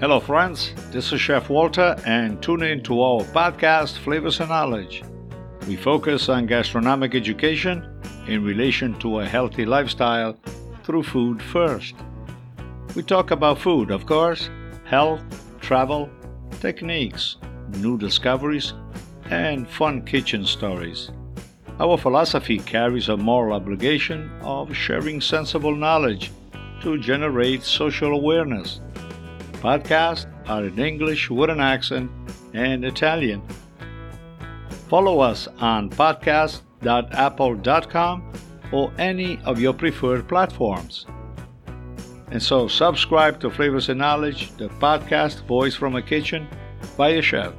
Hello, friends. This is Chef Walter, and tune in to our podcast, Flavors and Knowledge. We focus on gastronomic education in relation to a healthy lifestyle through food first. We talk about food, of course, health, travel, techniques, new discoveries, and fun kitchen stories. Our philosophy carries a moral obligation of sharing sensible knowledge to generate social awareness. Podcasts are in English with an accent and Italian. Follow us on podcast.apple.com or any of your preferred platforms. And so subscribe to Flavors and Knowledge, the podcast Voice from a Kitchen by a chef.